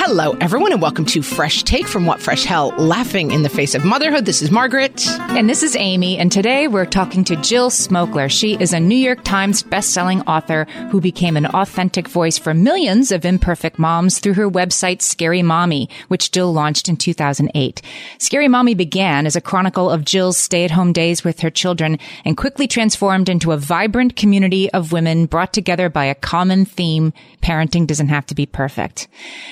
Hello, everyone, and welcome to Fresh Take from What Fresh Hell, laughing in the face of motherhood. This is Margaret. And this is Amy, and today we're talking to Jill Smokler. She is a New York Times bestselling author who became an authentic voice for millions of imperfect moms through her website, Scary Mommy, which Jill launched in 2008. Scary Mommy began as a chronicle of Jill's stay-at-home days with her children and quickly transformed into a vibrant community of women brought together by a common theme, parenting doesn't have to be perfect.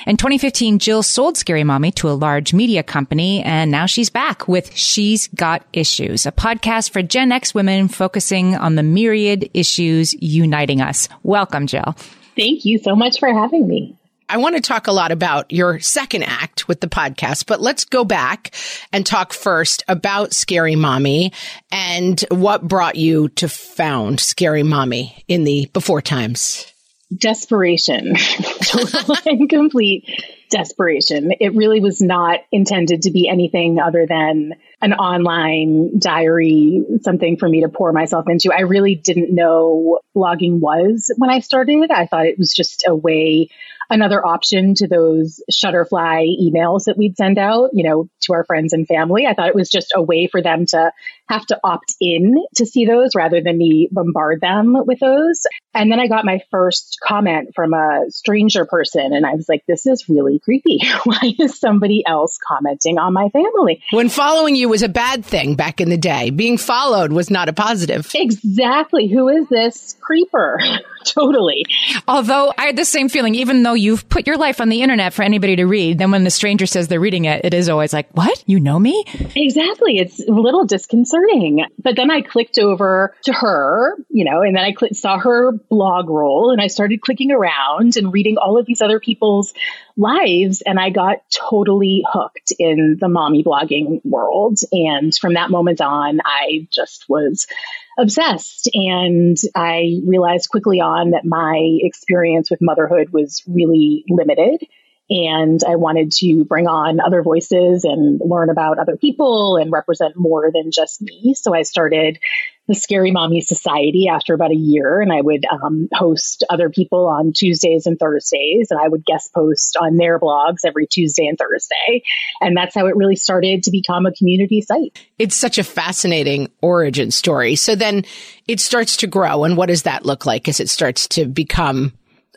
In 2015, 2015, Jill sold Scary Mommy to a large media company, and now she's back with She's Got Issues, a podcast for Gen X women focusing on the myriad issues uniting us. Welcome, Jill. Thank you so much for having me. I want to talk a lot about your second act with the podcast, but let's go back and talk first about Scary Mommy and what brought you to found Scary Mommy in the before times. Desperation, total and complete desperation. It really was not intended to be anything other than an online diary, something for me to pour myself into. I really didn't know blogging was when I started. I thought it was just a way another option to those Shutterfly emails that we'd send out, you know, to our friends and family. I thought it was just a way for them to have to opt in to see those rather than me bombard them with those. And then I got my first comment from a stranger person and I was like, this is really creepy. Why is somebody else commenting on my family? When following you was a bad thing back in the day, being followed was not a positive. Exactly. Who is this creeper? totally. Although I had the same feeling, even though you've put your life on the internet for anybody to read, then when the stranger says they're reading it, it is always like, what? You know me? Exactly. It's a little disconcerting. But then I clicked over to her, you know, and then I cl- saw her blog roll and I started clicking around and reading all of these other people's lives. And I got totally hooked in the mommy blogging world. And from that moment on, I just was obsessed. And I realized quickly on that my experience with motherhood was really limited. And I wanted to bring on other voices and learn about other people and represent more than just me. So I started the Scary Mommy Society after about a year, and I would um, host other people on Tuesdays and Thursdays, and I would guest post on their blogs every Tuesday and Thursday. And that's how it really started to become a community site. It's such a fascinating origin story. So then it starts to grow, and what does that look like as it starts to become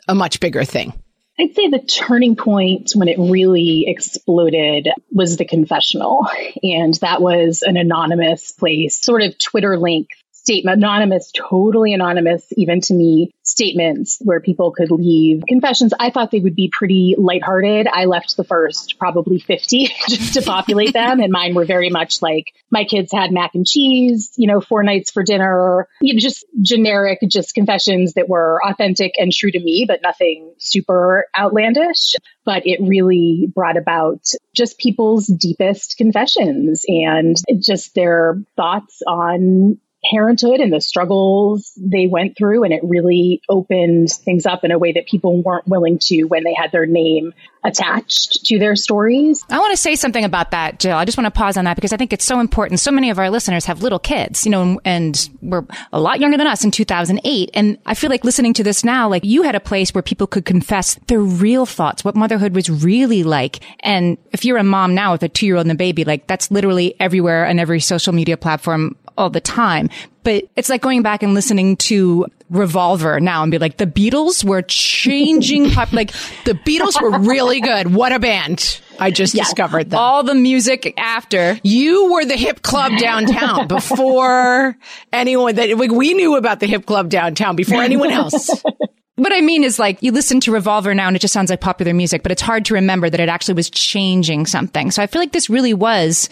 a much bigger thing? I'd say the turning point when it really exploded was the confessional. And that was an anonymous place, sort of Twitter link statement, anonymous, totally anonymous, even to me, statements where people could leave confessions. I thought they would be pretty lighthearted. I left the first probably 50 just to populate them. And mine were very much like my kids had mac and cheese, you know, four nights for dinner, you know, just generic, just confessions that were authentic and true to me, but nothing super outlandish. But it really brought about just people's deepest confessions and just their thoughts on parenthood and the struggles they went through. And it really opened things up in a way that people weren't willing to when they had their name attached to their stories. I want to say something about that, Jill. I just want to pause on that because I think it's so important. So many of our listeners have little kids, you know, and we're a lot younger than us in 2008. And I feel like listening to this now, like you had a place where people could confess their real thoughts, what motherhood was really like. And if you're a mom now with a two year old and a baby, like that's literally everywhere on every social media platform all the time. But it's like going back and listening to Revolver now and be like, the Beatles were changing pop, like the Beatles were really good. What a band. I just discovered them. All the music after. You were the hip club downtown before anyone that we knew about the hip club downtown before anyone else. What I mean is like you listen to Revolver now and it just sounds like popular music, but it's hard to remember that it actually was changing something. So I feel like this really was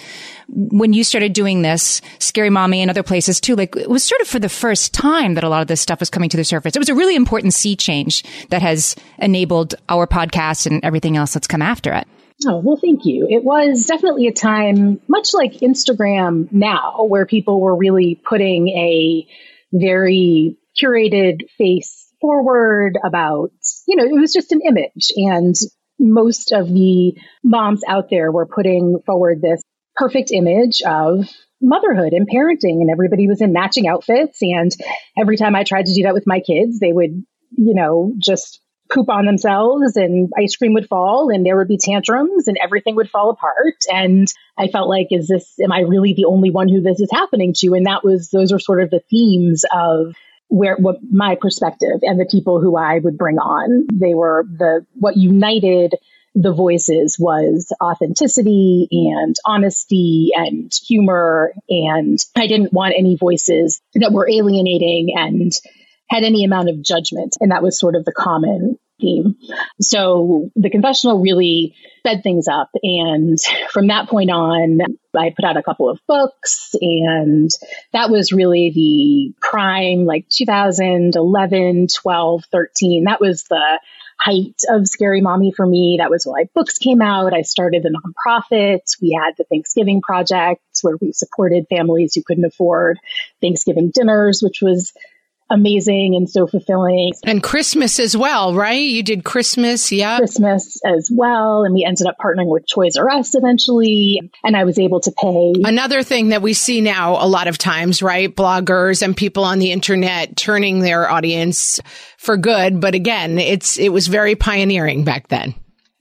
when you started doing this, Scary Mommy and other places too, like it was sort of for the first time that a lot of this stuff was coming to the surface. It was a really important sea change that has enabled our podcast and everything else that's come after it. Oh, well, thank you. It was definitely a time, much like Instagram now, where people were really putting a very curated face forward about, you know, it was just an image. And most of the moms out there were putting forward this perfect image of motherhood and parenting and everybody was in matching outfits. And every time I tried to do that with my kids they would you know just poop on themselves and ice cream would fall and there would be tantrums and everything would fall apart. And I felt like is this am I really the only one who this is happening to? And that was those are sort of the themes of where what my perspective and the people who I would bring on. They were the what united the voices was authenticity and honesty and humor. And I didn't want any voices that were alienating and had any amount of judgment. And that was sort of the common theme. So the confessional really sped things up. And from that point on, I put out a couple of books and that was really the prime, like 2011, 12, 13. That was the height of Scary Mommy for me. That was when my books came out. I started the nonprofit. We had the Thanksgiving Project where we supported families who couldn't afford Thanksgiving dinners, which was amazing and so fulfilling. And Christmas as well, right? You did Christmas, yeah. Christmas as well. And we ended up partnering with Toys R Us eventually. And I was able to pay. Another thing that we see now a lot of times, right? Bloggers and people on the internet turning their audience for good. But again, it's, it was very pioneering back then.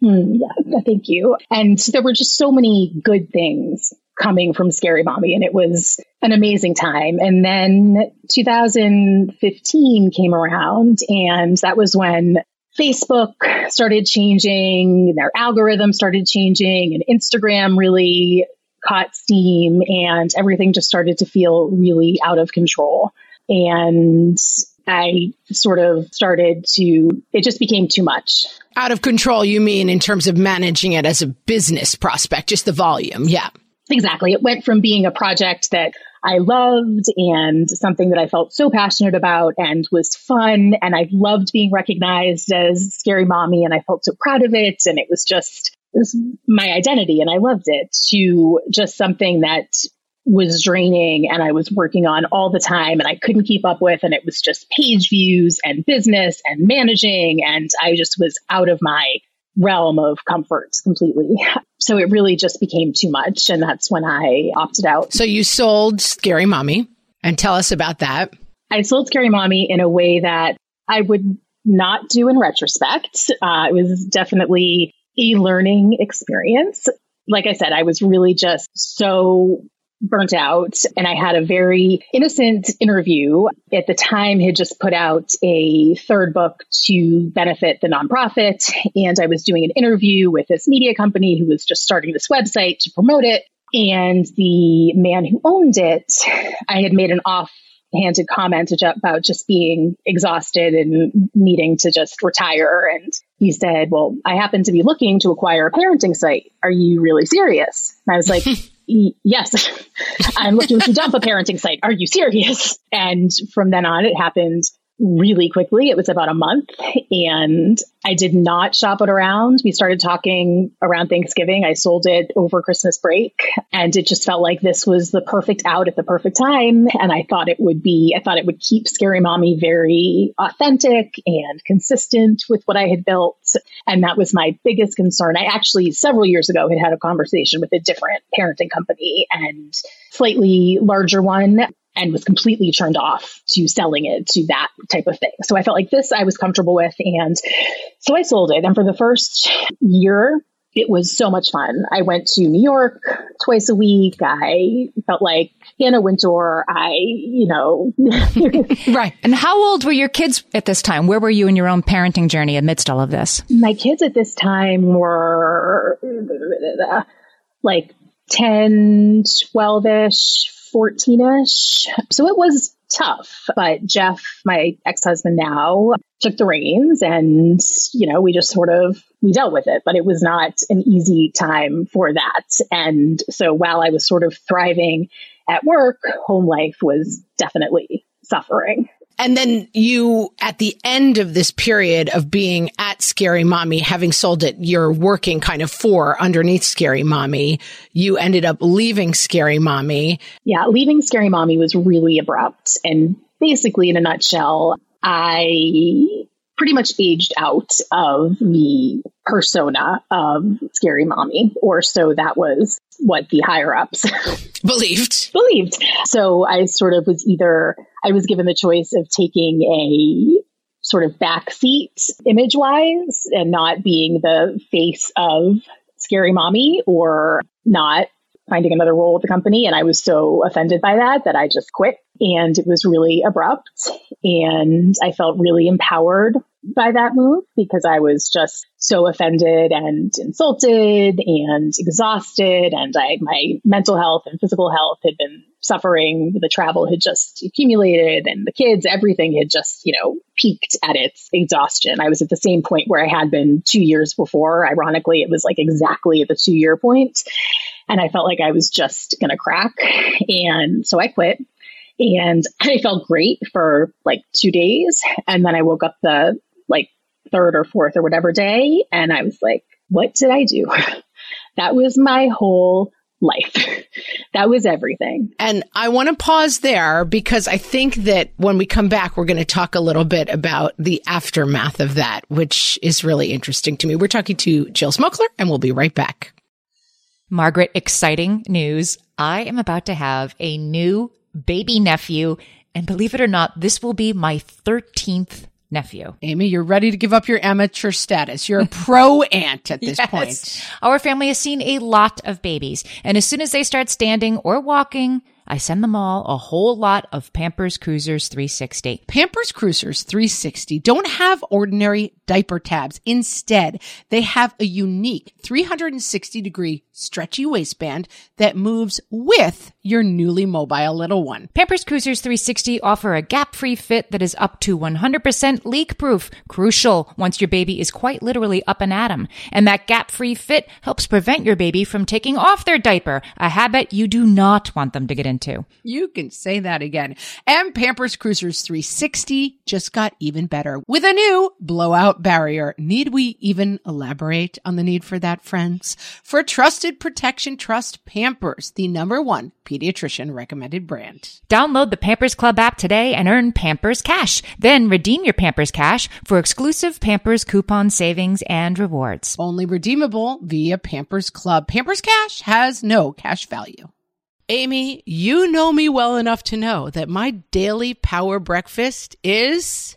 Mm, yeah, thank you. And there were just so many good things coming from Scary Mommy, and it was an amazing time. And then 2015 came around, and that was when Facebook started changing, their algorithm started changing, and Instagram really caught steam, and everything just started to feel really out of control. And I sort of started to, it just became too much. Out of control, you mean in terms of managing it as a business prospect, just the volume. Yeah. Exactly. It went from being a project that I loved and something that I felt so passionate about and was fun. And I loved being recognized as Scary Mommy and I felt so proud of it. And it was just it was my identity and I loved it to just something that was draining and I was working on all the time and I couldn't keep up with. And it was just page views and business and managing. And I just was out of my realm of comforts completely. So it really just became too much. And that's when I opted out. So you sold Scary Mommy and tell us about that. I sold Scary Mommy in a way that I would not do in retrospect. Uh, it was definitely a learning experience. Like I said, I was really just so burnt out and I had a very innocent interview. At the time had just put out a third book to benefit the nonprofit and I was doing an interview with this media company who was just starting this website to promote it. And the man who owned it, I had made an off handed comment about just being exhausted and needing to just retire. And he said, Well, I happen to be looking to acquire a parenting site. Are you really serious? And I was like, Mm, yes, I'm looking to dump a parenting site. Are you serious? And from then on, it happened really quickly. It was about a month and I did not shop it around. We started talking around Thanksgiving. I sold it over Christmas break and it just felt like this was the perfect out at the perfect time. And I thought it would be, I thought it would keep Scary Mommy very authentic and consistent with what I had built. And that was my biggest concern. I actually several years ago had had a conversation with a different parenting company and slightly larger one and was completely turned off to selling it to that type of thing. So I felt like this I was comfortable with. And so I sold it. And for the first year, it was so much fun. I went to New York twice a week. I felt like Anna Wintour. I, you know. right. And how old were your kids at this time? Where were you in your own parenting journey amidst all of this? My kids at this time were like 10, 12 ish, 14 ish. So it was tough. But Jeff, my ex husband now, took the reins and, you know, we just sort of, we dealt with it, but it was not an easy time for that. And so while I was sort of thriving at work, home life was definitely suffering. And then you, at the end of this period of being at Scary Mommy, having sold it, you're working kind of for underneath Scary Mommy. You ended up leaving Scary Mommy. Yeah, leaving Scary Mommy was really abrupt. And basically, in a nutshell, I pretty much aged out of the persona of Scary Mommy, or so that was what the higher ups believed. believed. So I sort of was either I was given the choice of taking a sort of backseat image wise and not being the face of Scary Mommy or not finding another role with the company. And I was so offended by that that I just quit. And it was really abrupt. And I felt really empowered by that move because I was just so offended and insulted and exhausted. And I, my mental health and physical health had been suffering. The travel had just accumulated and the kids, everything had just, you know, peaked at its exhaustion. I was at the same point where I had been two years before. Ironically, it was like exactly at the two year point. And I felt like I was just going to crack. And so I quit. And I felt great for like two days. And then I woke up the like third or fourth or whatever day. And I was like, what did I do? that was my whole life. that was everything. And I want to pause there because I think that when we come back, we're going to talk a little bit about the aftermath of that, which is really interesting to me. We're talking to Jill Smokler and we'll be right back. Margaret, exciting news. I am about to have a new baby nephew. And believe it or not, this will be my 13th nephew. Amy, you're ready to give up your amateur status. You're a pro aunt at this yes. point. Our family has seen a lot of babies. And as soon as they start standing or walking, I send them all a whole lot of Pampers Cruisers 360. Pampers Cruisers 360 don't have ordinary diaper tabs. Instead, they have a unique 360 degree stretchy waistband that moves with your newly mobile little one. Pampers Cruisers 360 offer a gap-free fit that is up to 100% leak-proof, crucial once your baby is quite literally up and at 'em. And that gap-free fit helps prevent your baby from taking off their diaper, a habit you do not want them to get into. You can say that again. And Pampers Cruisers 360 just got even better with a new blowout barrier. Need we even elaborate on the need for that, friends? For trusted protection, trust Pampers, the number one pediatrician recommended brand. Download the Pampers Club app today and earn Pampers Cash. Then redeem your Pampers Cash for exclusive Pampers coupon savings and rewards. Only redeemable via Pampers Club. Pampers Cash has no cash value. Amy, you know me well enough to know that my daily power breakfast is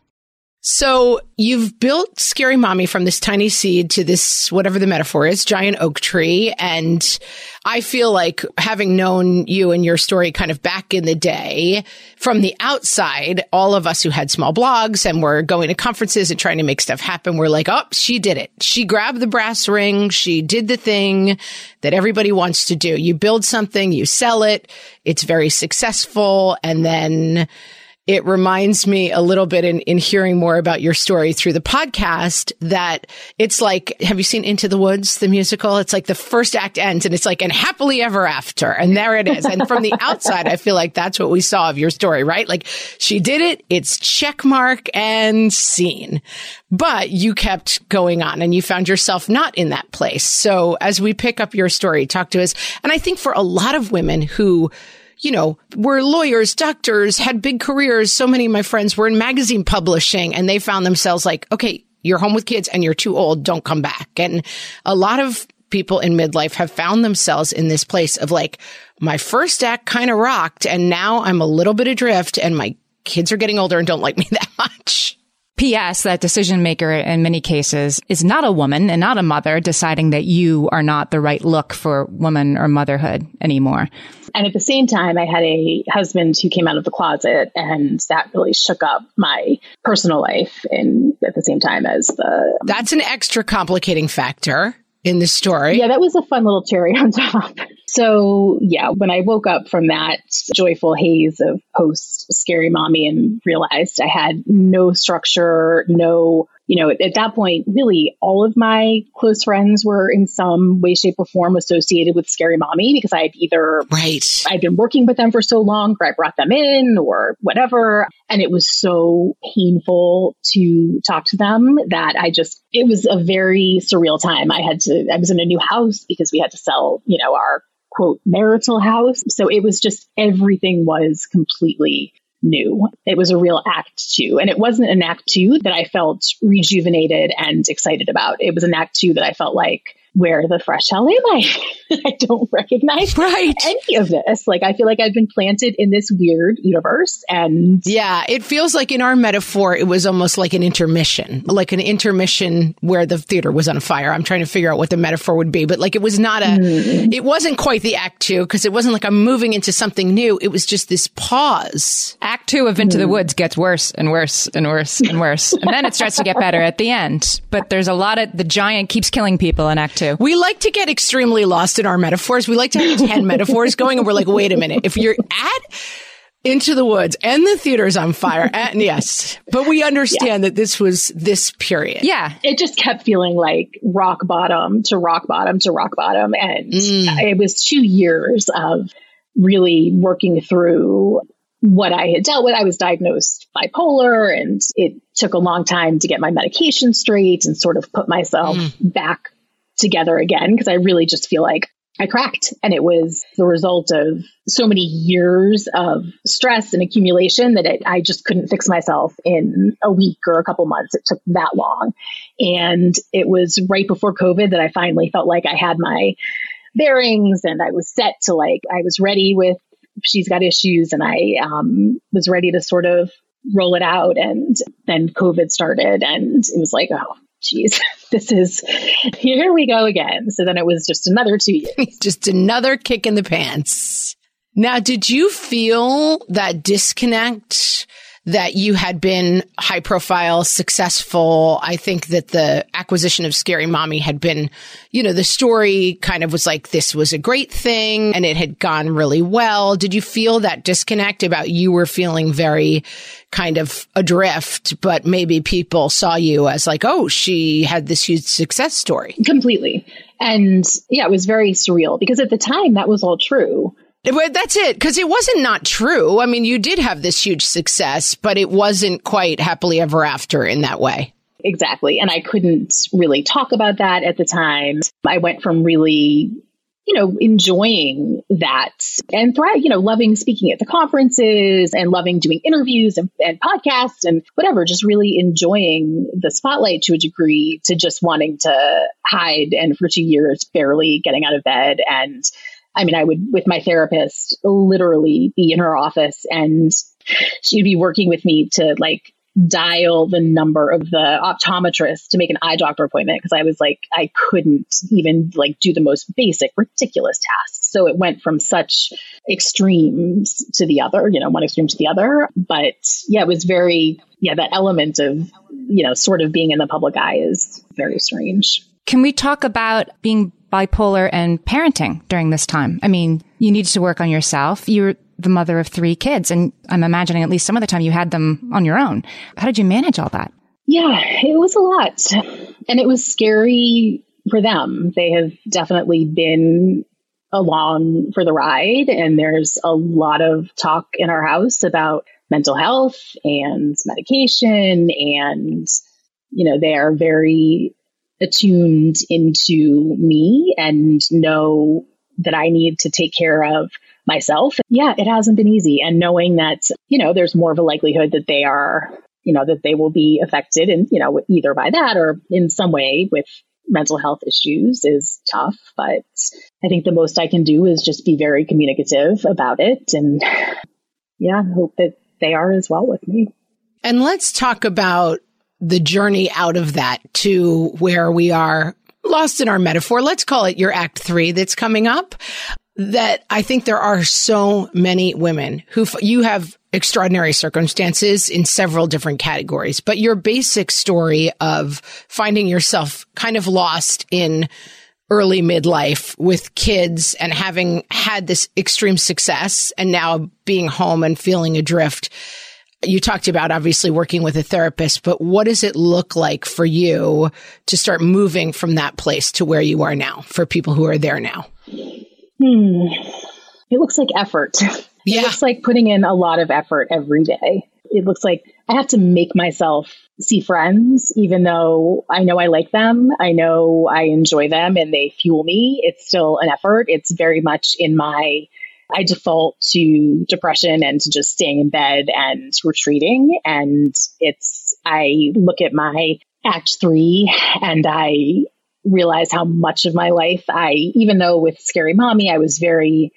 So you've built Scary Mommy from this tiny seed to this, whatever the metaphor is, giant oak tree. And I feel like having known you and your story kind of back in the day from the outside, all of us who had small blogs and were going to conferences and trying to make stuff happen, we're like, oh, she did it. She grabbed the brass ring. She did the thing that everybody wants to do. You build something, you sell it. It's very successful. And then it reminds me a little bit in, in hearing more about your story through the podcast that it's like, have you seen Into the Woods, the musical? It's like the first act ends and it's like, and happily ever after. And there it is. And from the outside, I feel like that's what we saw of your story, right? Like she did it. It's check mark and scene, but you kept going on and you found yourself not in that place. So as we pick up your story, talk to us. And I think for a lot of women who, you know, were lawyers, doctors, had big careers. So many of my friends were in magazine publishing and they found themselves like, okay, you're home with kids and you're too old. Don't come back. And a lot of people in midlife have found themselves in this place of like, my first act kind of rocked and now I'm a little bit adrift and my kids are getting older and don't like me that much. P.S. That decision maker in many cases is not a woman and not a mother deciding that you are not the right look for woman or motherhood anymore. And at the same time, I had a husband who came out of the closet, and that really shook up my personal life. And at the same time as the that's an extra complicating factor in the story. Yeah, that was a fun little cherry on top. So, yeah, when I woke up from that joyful haze of post scary mommy and realized I had no structure, no you know, at that point, really all of my close friends were in some way, shape, or form associated with Scary Mommy because I had either right I'd been working with them for so long, or I brought them in, or whatever, and it was so painful to talk to them that I just it was a very surreal time. I had to I was in a new house because we had to sell, you know, our quote marital house. So it was just everything was completely new. It was a real act two. And it wasn't an act two that I felt rejuvenated and excited about. It was an act two that I felt like where the fresh hell am I? I don't recognize right. any of this. Like, I feel like I've been planted in this weird universe. And yeah, it feels like in our metaphor, it was almost like an intermission, like an intermission where the theater was on fire. I'm trying to figure out what the metaphor would be, but like it was not a, mm. it wasn't quite the act two because it wasn't like I'm moving into something new. It was just this pause. Act two of Into mm. the Woods gets worse and worse and worse and worse. and then it starts to get better at the end. But there's a lot of, the giant keeps killing people in Act two. We like to get extremely lost in our metaphors. We like to have 10 metaphors going and we're like, wait a minute. If you're at into the woods and the theater's on fire. and yes, but we understand yeah. that this was this period. Yeah. It just kept feeling like rock bottom to rock bottom to rock bottom. And mm. it was two years of really working through what I had dealt with. I was diagnosed bipolar and it took a long time to get my medication straight and sort of put myself mm. back together again because I really just feel like I cracked. And it was the result of so many years of stress and accumulation that it, I just couldn't fix myself in a week or a couple months. It took that long. And it was right before COVID that I finally felt like I had my bearings and I was set to like, I was ready with she's got issues and I um, was ready to sort of roll it out. And then COVID started and it was like, oh, geez, this is here we go again. So then it was just another two years. just another kick in the pants. Now, did you feel that disconnect that you had been high profile, successful. I think that the acquisition of Scary Mommy had been, you know, the story kind of was like, this was a great thing and it had gone really well. Did you feel that disconnect about you were feeling very kind of adrift, but maybe people saw you as like, oh, she had this huge success story? Completely. And yeah, it was very surreal because at the time that was all true. That's it, because it wasn't not true. I mean, you did have this huge success, but it wasn't quite happily ever after in that way. Exactly. And I couldn't really talk about that at the time. I went from really, you know, enjoying that and you know, loving speaking at the conferences and loving doing interviews and, and podcasts and whatever, just really enjoying the spotlight to a degree to just wanting to hide and for two years barely getting out of bed and I mean, I would, with my therapist, literally be in her office and she'd be working with me to like dial the number of the optometrist to make an eye doctor appointment because I was like, I couldn't even like do the most basic, ridiculous tasks. So it went from such extremes to the other, you know, one extreme to the other. But yeah, it was very, yeah, that element of, you know, sort of being in the public eye is very strange. Can we talk about being bipolar and parenting during this time? I mean, you needed to work on yourself. You're the mother of three kids, and I'm imagining at least some of the time you had them on your own. How did you manage all that? Yeah, it was a lot. And it was scary for them. They have definitely been along for the ride, and there's a lot of talk in our house about mental health and medication and you know they are very attuned into me and know that I need to take care of myself. Yeah, it hasn't been easy. And knowing that, you know, there's more of a likelihood that they are, you know, that they will be affected and, you know, either by that or in some way with mental health issues is tough. But I think the most I can do is just be very communicative about it and, yeah, hope that they are as well with me. And let's talk about the journey out of that to where we are lost in our metaphor. Let's call it your act three that's coming up. That I think there are so many women who you have extraordinary circumstances in several different categories, but your basic story of finding yourself kind of lost in early midlife with kids and having had this extreme success and now being home and feeling adrift you talked about obviously working with a therapist, but what does it look like for you to start moving from that place to where you are now for people who are there now? Hmm. It looks like effort. Yeah. It looks like putting in a lot of effort every day. It looks like I have to make myself see friends, even though I know I like them. I know I enjoy them and they fuel me. It's still an effort. It's very much in my I default to depression and to just staying in bed and retreating. And it's, I look at my act three and I realize how much of my life I, even though with Scary Mommy, I was very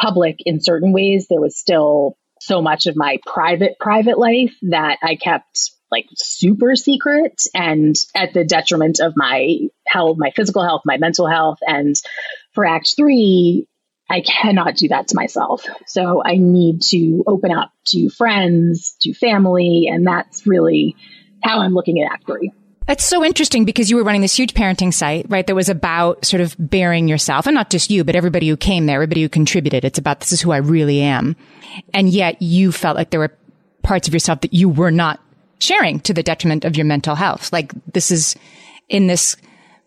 public in certain ways, there was still so much of my private, private life that I kept like super secret and at the detriment of my health, my physical health, my mental health. And for Act Three, I cannot do that to myself. So I need to open up to friends, to family, and that's really how I'm looking at Act Three. That's so interesting because you were running this huge parenting site, right? That was about sort of baring yourself and not just you, but everybody who came there, everybody who contributed. It's about this is who I really am. And yet you felt like there were parts of yourself that you were not sharing to the detriment of your mental health. Like this is in this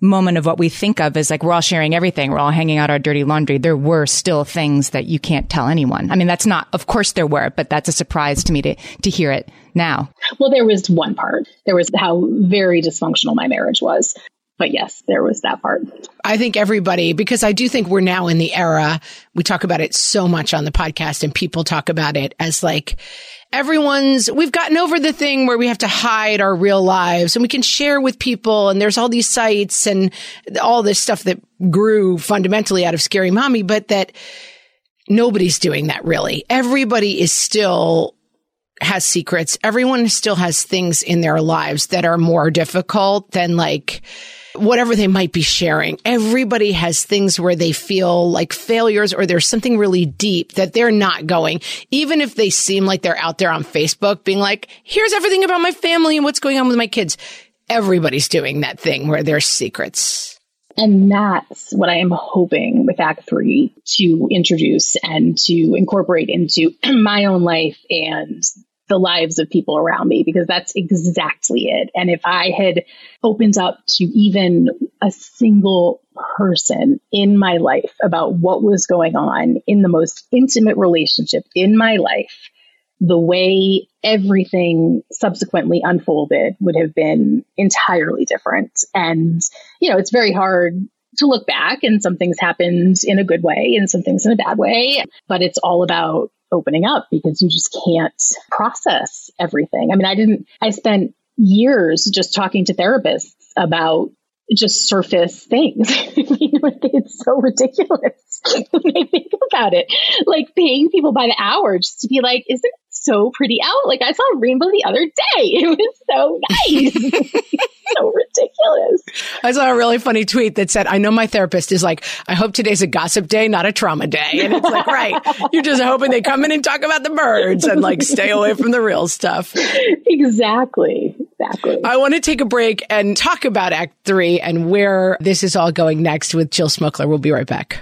moment of what we think of as like we're all sharing everything. We're all hanging out our dirty laundry. There were still things that you can't tell anyone. I mean, that's not, of course there were, but that's a surprise to me to, to hear it now. Well, there was one part. There was how very dysfunctional my marriage was. But yes, there was that part. I think everybody, because I do think we're now in the era, we talk about it so much on the podcast and people talk about it as like, everyone's, we've gotten over the thing where we have to hide our real lives and we can share with people. And there's all these sites and all this stuff that grew fundamentally out of Scary Mommy, but that nobody's doing that really. Everybody is still has secrets. Everyone still has things in their lives that are more difficult than like, whatever they might be sharing. Everybody has things where they feel like failures or there's something really deep that they're not going, even if they seem like they're out there on Facebook being like, here's everything about my family and what's going on with my kids. Everybody's doing that thing where there's secrets. And that's what I am hoping with Act Three to introduce and to incorporate into my own life and the lives of people around me because that's exactly it. And if I had opened up to even a single person in my life about what was going on in the most intimate relationship in my life, the way everything subsequently unfolded would have been entirely different. And, you know, it's very hard to look back and some things happened in a good way and some things in a bad way, but it's all about opening up because you just can't process everything. I mean, I didn't, I spent years just talking to therapists about just surface things. it's so ridiculous when I think about it. Like paying people by the hour just to be like, isn't so pretty out? Like I saw a rainbow the other day. It was so nice. so ridiculous. I saw a really funny tweet that said, I know my therapist is like, I hope today's a gossip day, not a trauma day. And it's like, right. You're just hoping they come in and talk about the birds and like stay away from the real stuff. Exactly. Exactly. I want to take a break and talk about Act Three and where this is all going next with Jill Smokler. We'll be right back.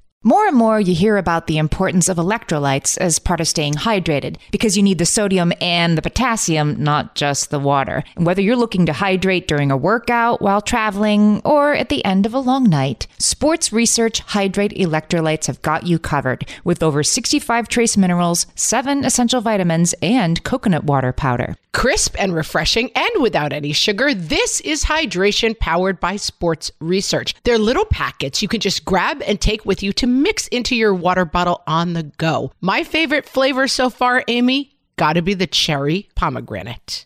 More and more, you hear about the importance of electrolytes as part of staying hydrated because you need the sodium and the potassium, not just the water. And whether you're looking to hydrate during a workout, while traveling, or at the end of a long night, Sports Research Hydrate Electrolytes have got you covered with over 65 trace minerals, 7 essential vitamins, and coconut water powder. Crisp and refreshing and without any sugar, this is hydration powered by Sports Research. They're little packets you can just grab and take with you to mix into your water bottle on the go. My favorite flavor so far, Amy, gotta be the cherry pomegranate.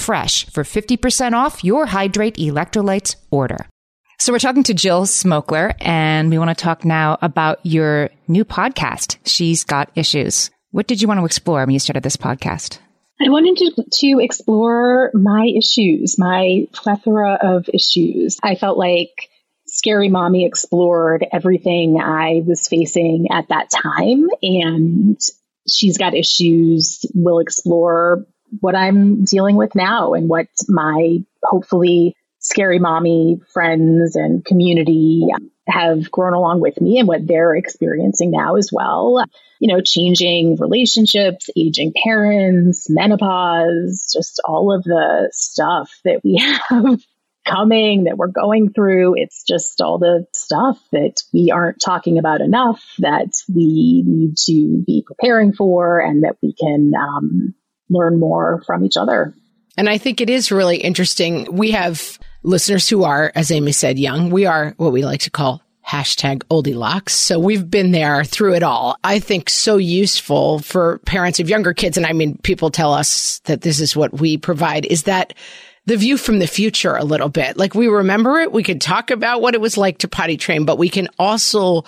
for 50% off your Hydrate electrolytes order. So we're talking to Jill Smokler and we want to talk now about your new podcast. She's got issues. What did you want to explore when you started this podcast? I wanted to, to explore my issues, my plethora of issues. I felt like Scary Mommy explored everything I was facing at that time. And she's got issues. We'll explore what I'm dealing with now and what my hopefully scary mommy friends and community have grown along with me and what they're experiencing now as well. You know, changing relationships, aging parents, menopause, just all of the stuff that we have coming that we're going through. It's just all the stuff that we aren't talking about enough that we need to be preparing for and that we can um, learn more from each other. And I think it is really interesting. We have listeners who are, as Amy said, young. We are what we like to call hashtag oldie locks. So we've been there through it all. I think so useful for parents of younger kids. And I mean, people tell us that this is what we provide is that the view from the future a little bit. Like we remember it. We could talk about what it was like to potty train, but we can also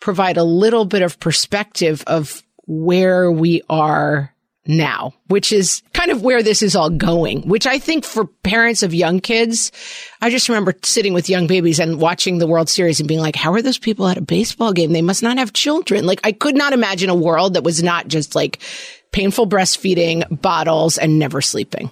provide a little bit of perspective of where we are now, which is kind of where this is all going, which I think for parents of young kids, I just remember sitting with young babies and watching the World Series and being like, how are those people at a baseball game? They must not have children. Like I could not imagine a world that was not just like painful breastfeeding, bottles, and never sleeping.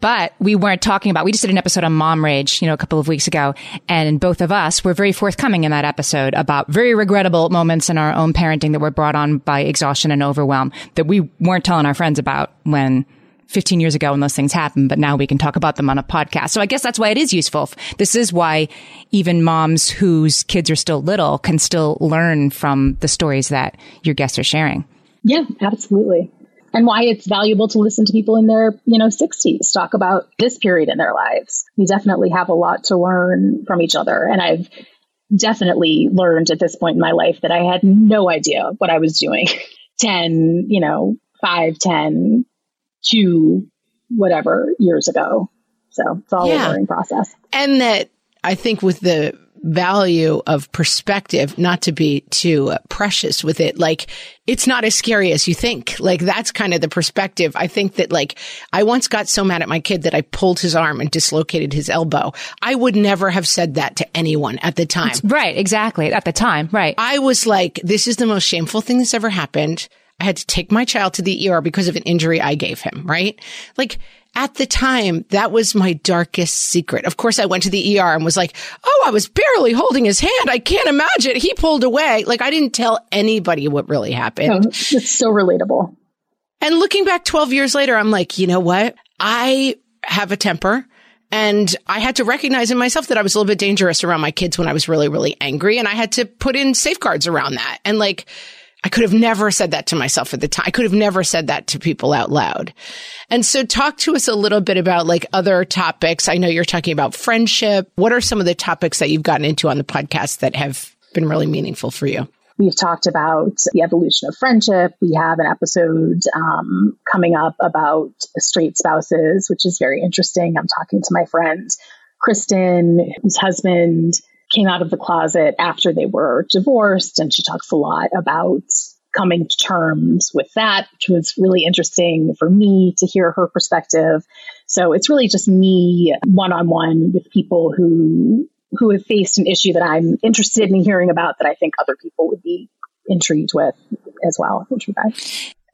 But we weren't talking about, we just did an episode on mom rage, you know, a couple of weeks ago. And both of us were very forthcoming in that episode about very regrettable moments in our own parenting that were brought on by exhaustion and overwhelm that we weren't telling our friends about when 15 years ago when those things happened, but now we can talk about them on a podcast. So I guess that's why it is useful. This is why even moms whose kids are still little can still learn from the stories that your guests are sharing. Yeah, absolutely and why it's valuable to listen to people in their, you know, 60s talk about this period in their lives. We definitely have a lot to learn from each other. And I've definitely learned at this point in my life that I had no idea what I was doing 10, you know, 5, 10, 2, whatever years ago. So it's all yeah. a learning process. And that I think with the value of perspective, not to be too precious with it. Like it's not as scary as you think. Like that's kind of the perspective. I think that like I once got so mad at my kid that I pulled his arm and dislocated his elbow. I would never have said that to anyone at the time. Right. Exactly. At the time. Right. I was like, this is the most shameful thing that's ever happened. I had to take my child to the ER because of an injury I gave him. Right. Like, at the time, that was my darkest secret. Of course, I went to the ER and was like, Oh, I was barely holding his hand. I can't imagine. He pulled away. Like I didn't tell anybody what really happened. Oh, it's so relatable. And looking back 12 years later, I'm like, you know what? I have a temper. And I had to recognize in myself that I was a little bit dangerous around my kids when I was really, really angry. And I had to put in safeguards around that. And like, I could have never said that to myself at the time. I could have never said that to people out loud. And so talk to us a little bit about like other topics. I know you're talking about friendship. What are some of the topics that you've gotten into on the podcast that have been really meaningful for you? We've talked about the evolution of friendship. We have an episode um, coming up about straight spouses, which is very interesting. I'm talking to my friend Kristen, whose husband came out of the closet after they were divorced. And she talks a lot about coming to terms with that, which was really interesting for me to hear her perspective. So it's really just me one on one with people who who have faced an issue that I'm interested in hearing about that I think other people would be intrigued with as well, would be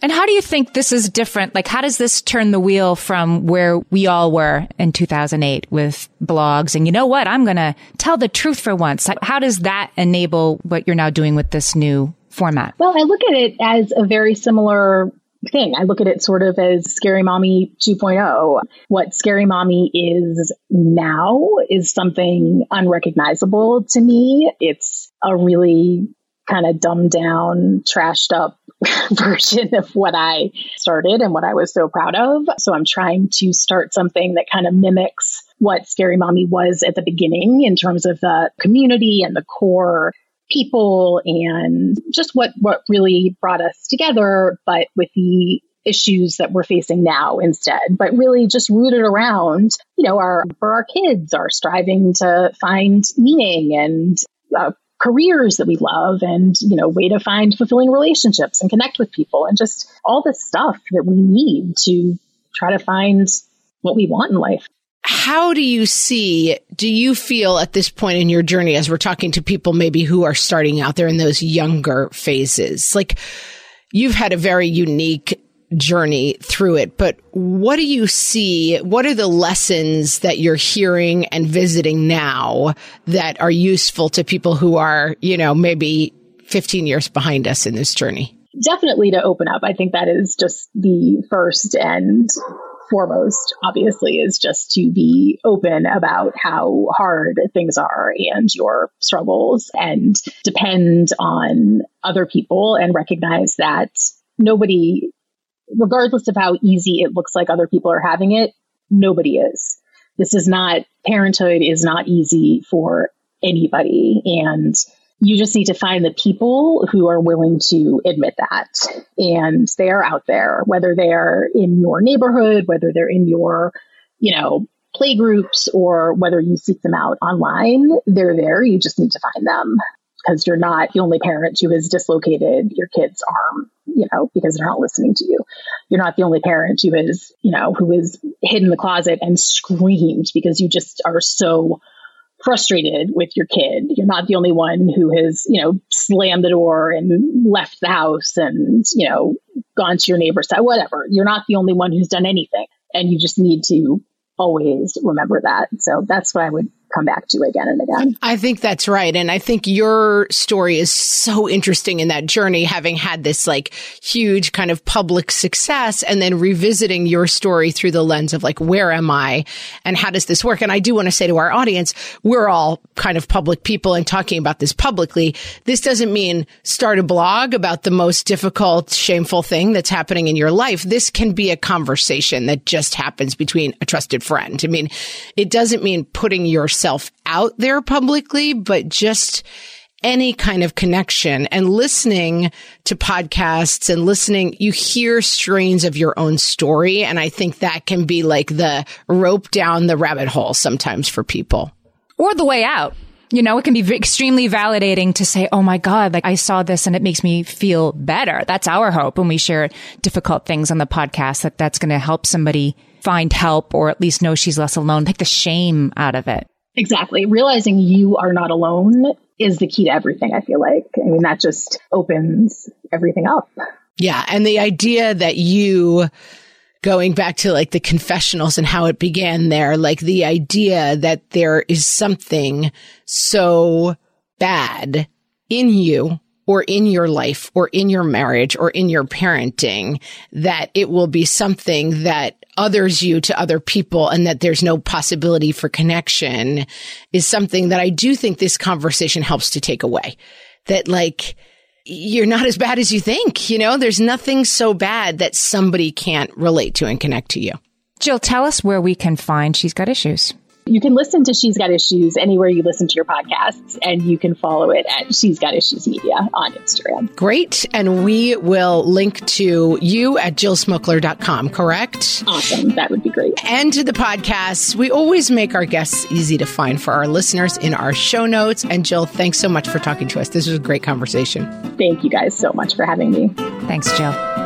and how do you think this is different? Like, how does this turn the wheel from where we all were in 2008 with blogs? And you know what? I'm going to tell the truth for once. How does that enable what you're now doing with this new format? Well, I look at it as a very similar thing. I look at it sort of as Scary Mommy 2.0. What Scary Mommy is now is something unrecognizable to me. It's a really kind of dumbed down, trashed up version of what I started and what I was so proud of. So I'm trying to start something that kind of mimics what Scary Mommy was at the beginning in terms of the community and the core people and just what what really brought us together but with the issues that we're facing now instead, but really just rooted around, you know, our, for our kids are striving to find meaning and uh, careers that we love and, you know, way to find fulfilling relationships and connect with people and just all the stuff that we need to try to find what we want in life how do you see, do you feel at this point in your journey, as we're talking to people maybe who are starting out there in those younger phases? Like you've had a very unique journey through it, but what do you see? What are the lessons that you're hearing and visiting now that are useful to people who are, you know, maybe 15 years behind us in this journey? Definitely to open up. I think that is just the first and foremost, obviously, is just to be open about how hard things are and your struggles and depend on other people and recognize that nobody, regardless of how easy it looks like other people are having it, nobody is. This is not, parenthood is not easy for anybody. And you just need to find the people who are willing to admit that. And they are out there, whether they are in your neighborhood, whether they're in your, you know, play groups or whether you seek them out online, they're there. You just need to find them because you're not the only parent who has dislocated your kid's arm, you know, because they're not listening to you. You're not the only parent who is, you know, who is hid in the closet and screamed because you just are so frustrated with your kid. You're not the only one who has, you know, slammed the door and left the house and, you know, gone to your neighbor's side, whatever. You're not the only one who's done anything. And you just need to always remember that. So that's what I would come back to again and again. I think that's right. And I think your story is so interesting in that journey, having had this like huge kind of public success and then revisiting your story through the lens of like, where am I and how does this work? And I do want to say to our audience, we're all kind of public people and talking about this publicly. This doesn't mean start a blog about the most difficult, shameful thing that's happening in your life. This can be a conversation that just happens between a trusted friend. I mean, it doesn't mean putting yourself yourself out there publicly, but just any kind of connection and listening to podcasts and listening, you hear strains of your own story. And I think that can be like the rope down the rabbit hole sometimes for people. Or the way out. You know, it can be extremely validating to say, Oh my God, like I saw this and it makes me feel better. That's our hope when we share difficult things on the podcast that that's going to help somebody find help or at least know she's less alone, take the shame out of it. Exactly. Realizing you are not alone is the key to everything, I feel like. I mean, that just opens everything up. Yeah. And the idea that you, going back to like the confessionals and how it began there, like the idea that there is something so bad in you or in your life or in your marriage or in your parenting that it will be something that others you to other people and that there's no possibility for connection is something that I do think this conversation helps to take away. That like, you're not as bad as you think. You know, there's nothing so bad that somebody can't relate to and connect to you. Jill, tell us where we can find She's Got Issues. You can listen to She's Got Issues anywhere you listen to your podcasts, and you can follow it at She's Got Issues Media on Instagram. Great. And we will link to you at jillsmokler.com, correct? Awesome. That would be great. And to the podcast. We always make our guests easy to find for our listeners in our show notes. And Jill, thanks so much for talking to us. This was a great conversation. Thank you guys so much for having me. Thanks, Jill.